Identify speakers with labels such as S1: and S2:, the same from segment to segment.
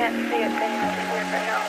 S1: can't see it, then you'll never know.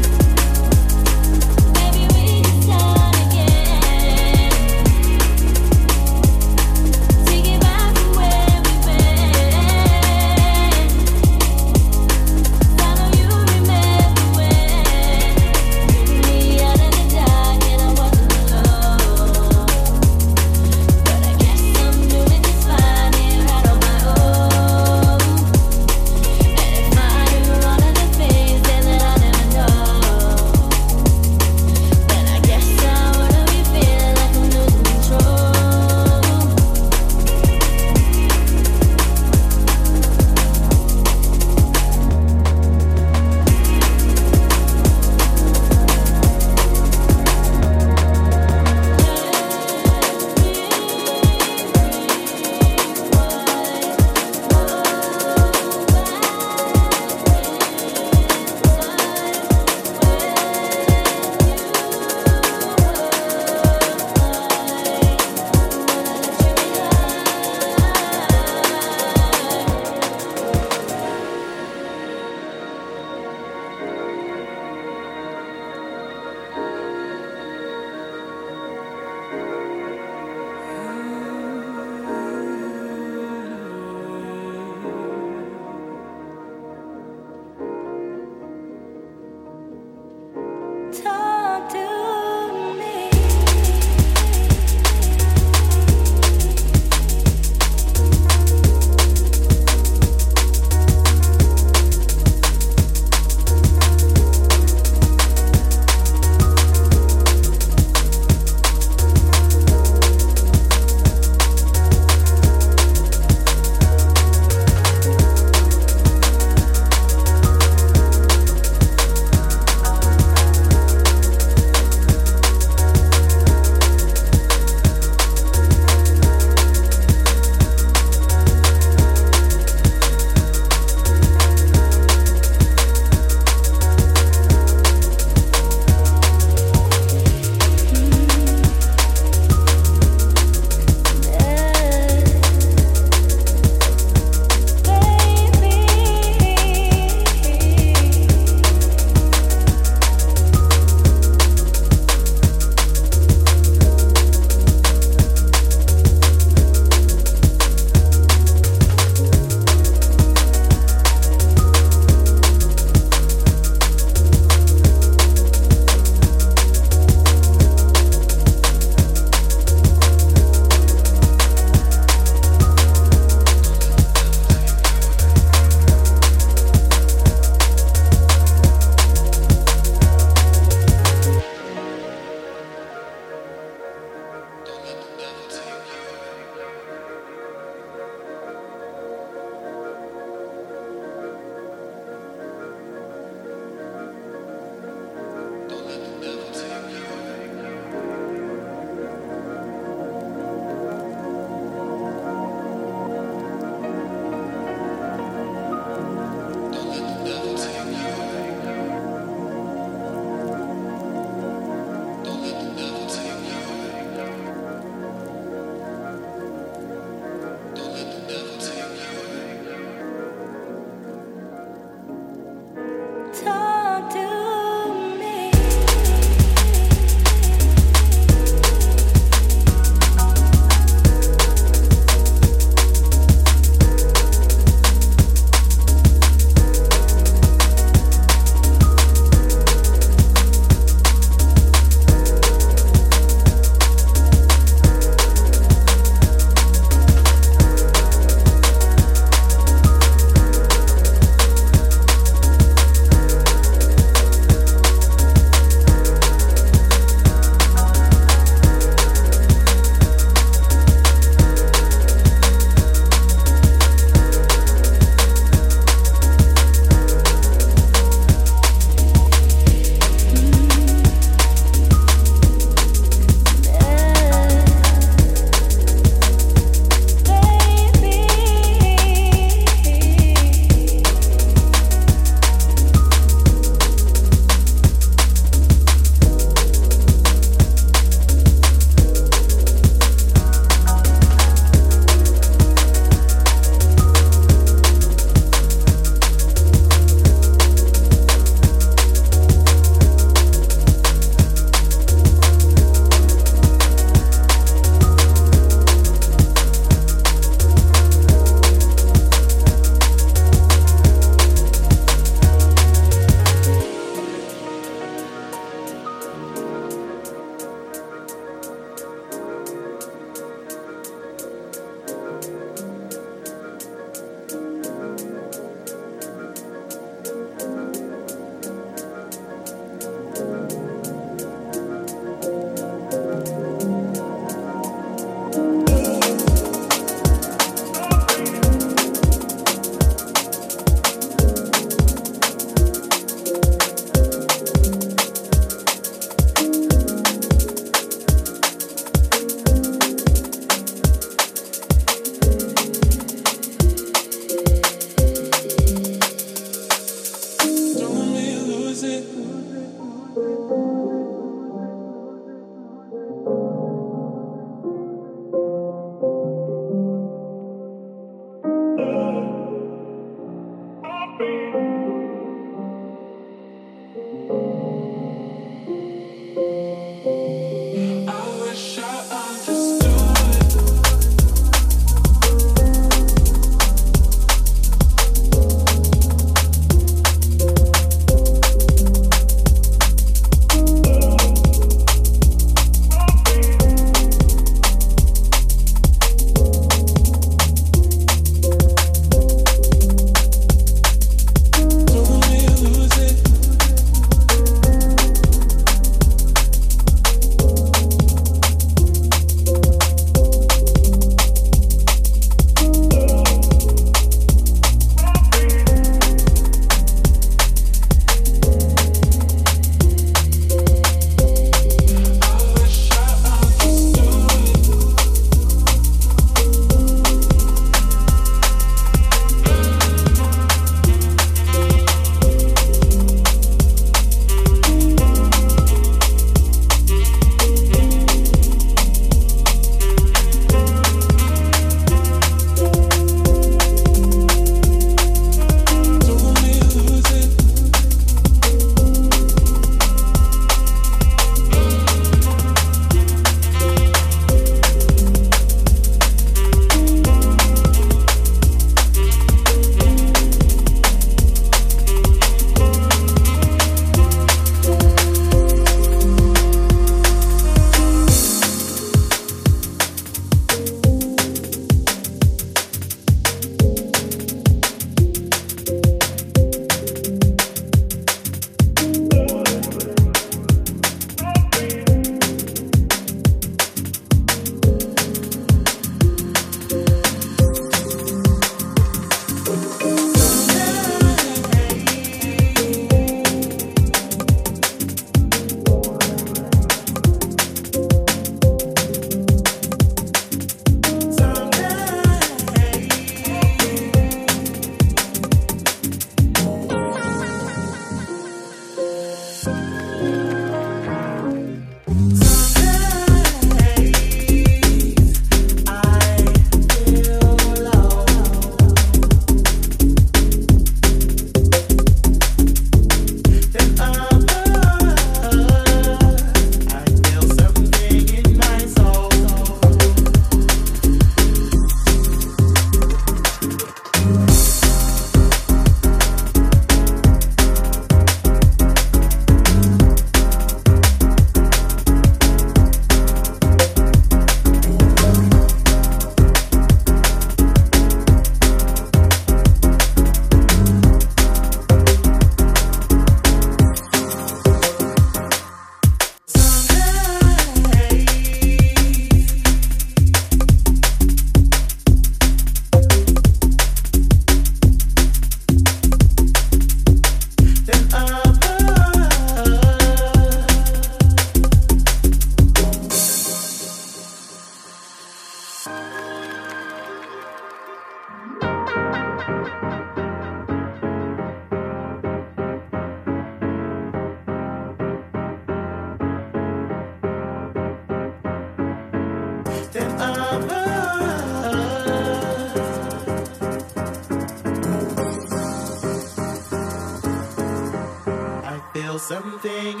S1: Something